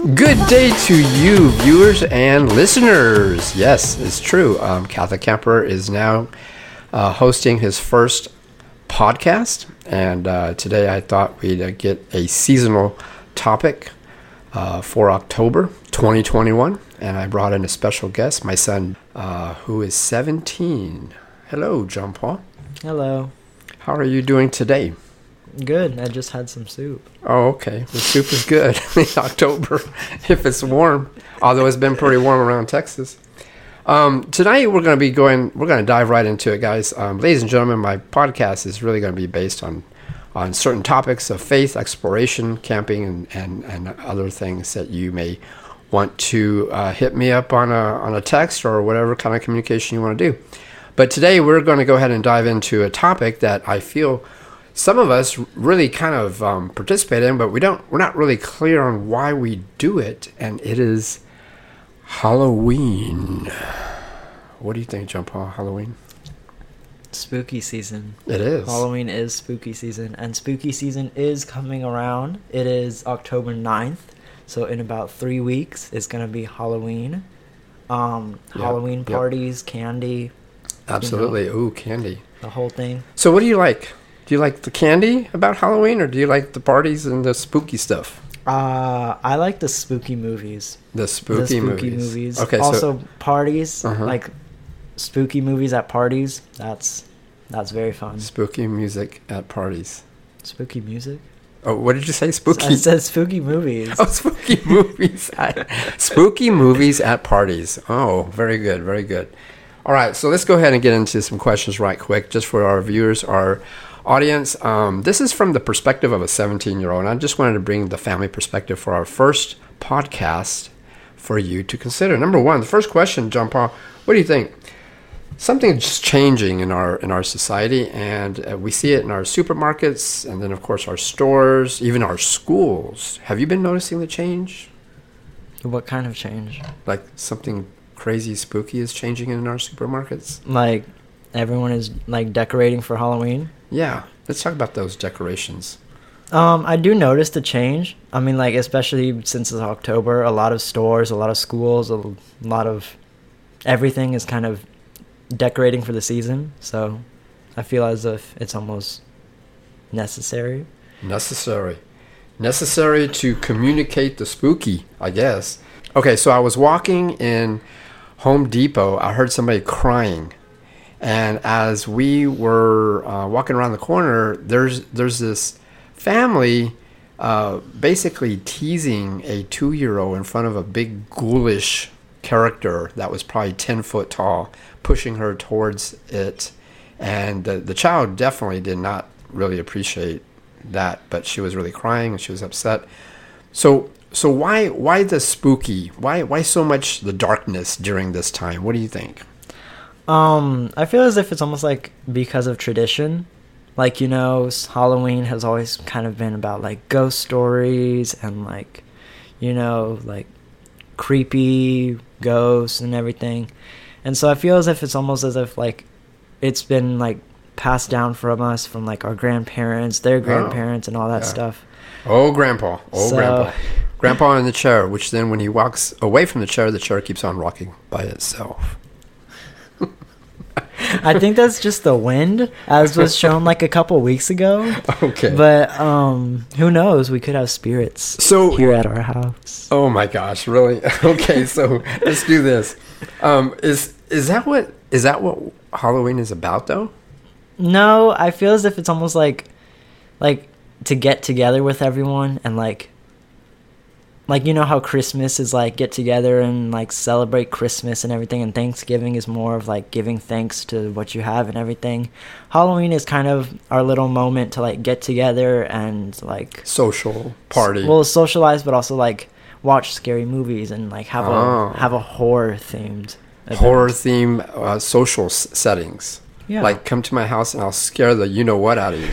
Good day to you, viewers and listeners. Yes, it's true. Um, Catholic Camper is now uh, hosting his first podcast, and uh, today I thought we'd uh, get a seasonal topic uh, for October 2021, and I brought in a special guest, my son, uh, who is 17. Hello, Jean Paul. Hello. How are you doing today? Good. I just had some soup. Oh, okay. The soup is good in October if it's warm, although it's been pretty warm around Texas. Um, tonight we're going to be going. We're going to dive right into it, guys. Um, ladies and gentlemen, my podcast is really going to be based on on certain topics of faith, exploration, camping, and and, and other things that you may want to uh, hit me up on a on a text or whatever kind of communication you want to do. But today we're going to go ahead and dive into a topic that I feel some of us really kind of um, participate in, but we don't. We're not really clear on why we do it, and it is Halloween. What do you think, John Paul? Halloween? Spooky season. It is. Halloween is spooky season, and spooky season is coming around. It is October 9th, so in about three weeks, it's gonna be Halloween. Um, Yep, Halloween yep. parties, candy, Absolutely. Ooh, candy. the whole thing. So, what do you like? Do you like the candy about Halloween, or do you like the parties and the spooky stuff? Uh, I like the spooky movies. The spooky, the spooky movies. movies. Okay, also so parties, Uh-huh. like spooky movies at parties. That's that's very fun. spooky music at parties. Spooky music. Oh, what did you say? Spooky. I said spooky movies. Oh, spooky movies. At, spooky movies at parties. Oh, very good, very good. All right, so let's go ahead and get into some questions right quick, just for our viewers, our audience. Um, this is from the perspective of a 17 year old. And I just wanted to bring the family perspective for our first podcast for you to consider. Number one, the first question, John Paul, what do you think? Something just changing in our in our society, and uh, we see it in our supermarkets, and then of course our stores, even our schools. Have you been noticing the change? What kind of change? Like something crazy, spooky is changing in our supermarkets? Like everyone is like decorating for Halloween. Yeah, let's talk about those decorations. Um, I do notice the change. I mean, like especially since it's October, a lot of stores, a lot of schools, a lot of everything is kind of decorating for the season. So I feel as if it's almost necessary. Necessary. Necessary to communicate the spooky, I guess. Okay, so I was walking in Home Depot. I heard somebody crying. And as we were uh, walking around the corner, there's there's this family uh, basically teasing a two-year-old in front of a big ghoulish character that was probably 10 foot tall, pushing her towards it. And the, the child definitely did not really appreciate that, but she was really crying and she was upset. So so why why the spooky? Why why so much the darkness during this time? What do you think? Um, I feel as if it's almost like because of tradition. Like, you know, Halloween has always kind of been about like ghost stories and like, you know, like creepy ghosts and everything. And so I feel as if it's almost as if like it's been like passed down from us from like our grandparents, their grandparents, and all that yeah. stuff. Oh, grandpa. Oh, So- grandpa. Grandpa in the chair, which then when he walks away from the chair, the chair keeps on rocking by itself. I think that's just the wind, as was shown like a couple weeks ago. Okay. But um, who knows? We could have spirits So- here at our house. Oh my gosh, really? Okay, so let's do this. Um, is is that what is that what Halloween is about though? No, I feel as if it's almost like, like to get together with everyone and like, like you know how Christmas is like get together and like celebrate Christmas and everything, and Thanksgiving is more of like giving thanks to what you have and everything. Halloween is kind of our little moment to like get together and like Social party. well socialize, but also like watch scary movies and like have Oh. a have a horror themed horror theme uh, social s- settings. Yeah. Like come to my house and I'll scare the you know what out of you.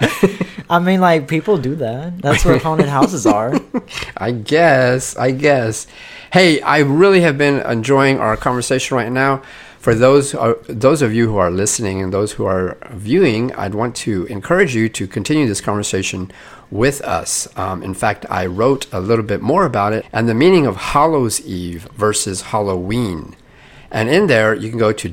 I mean, like people do that. That's what haunted houses are. I guess. I guess. Hey, I really have been enjoying our conversation right now. For those uh, those of you who are listening and those who are viewing, I'd want to encourage you to continue this conversation with us. Um, in fact, I wrote a little bit more about it and the meaning of Hallows Eve versus Halloween. And in there, you can go to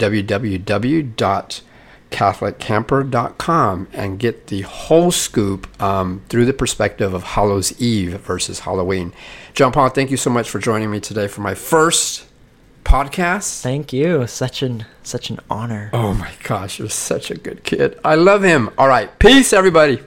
www.catholiccamper.com and get the whole scoop um, through the perspective of Hallows Eve versus Halloween. John Paul, thank you so much for joining me today for my first podcast. Thank you. Such an such an honor. Oh my gosh, you're such a good kid. I love him. All right. Peace, everybody.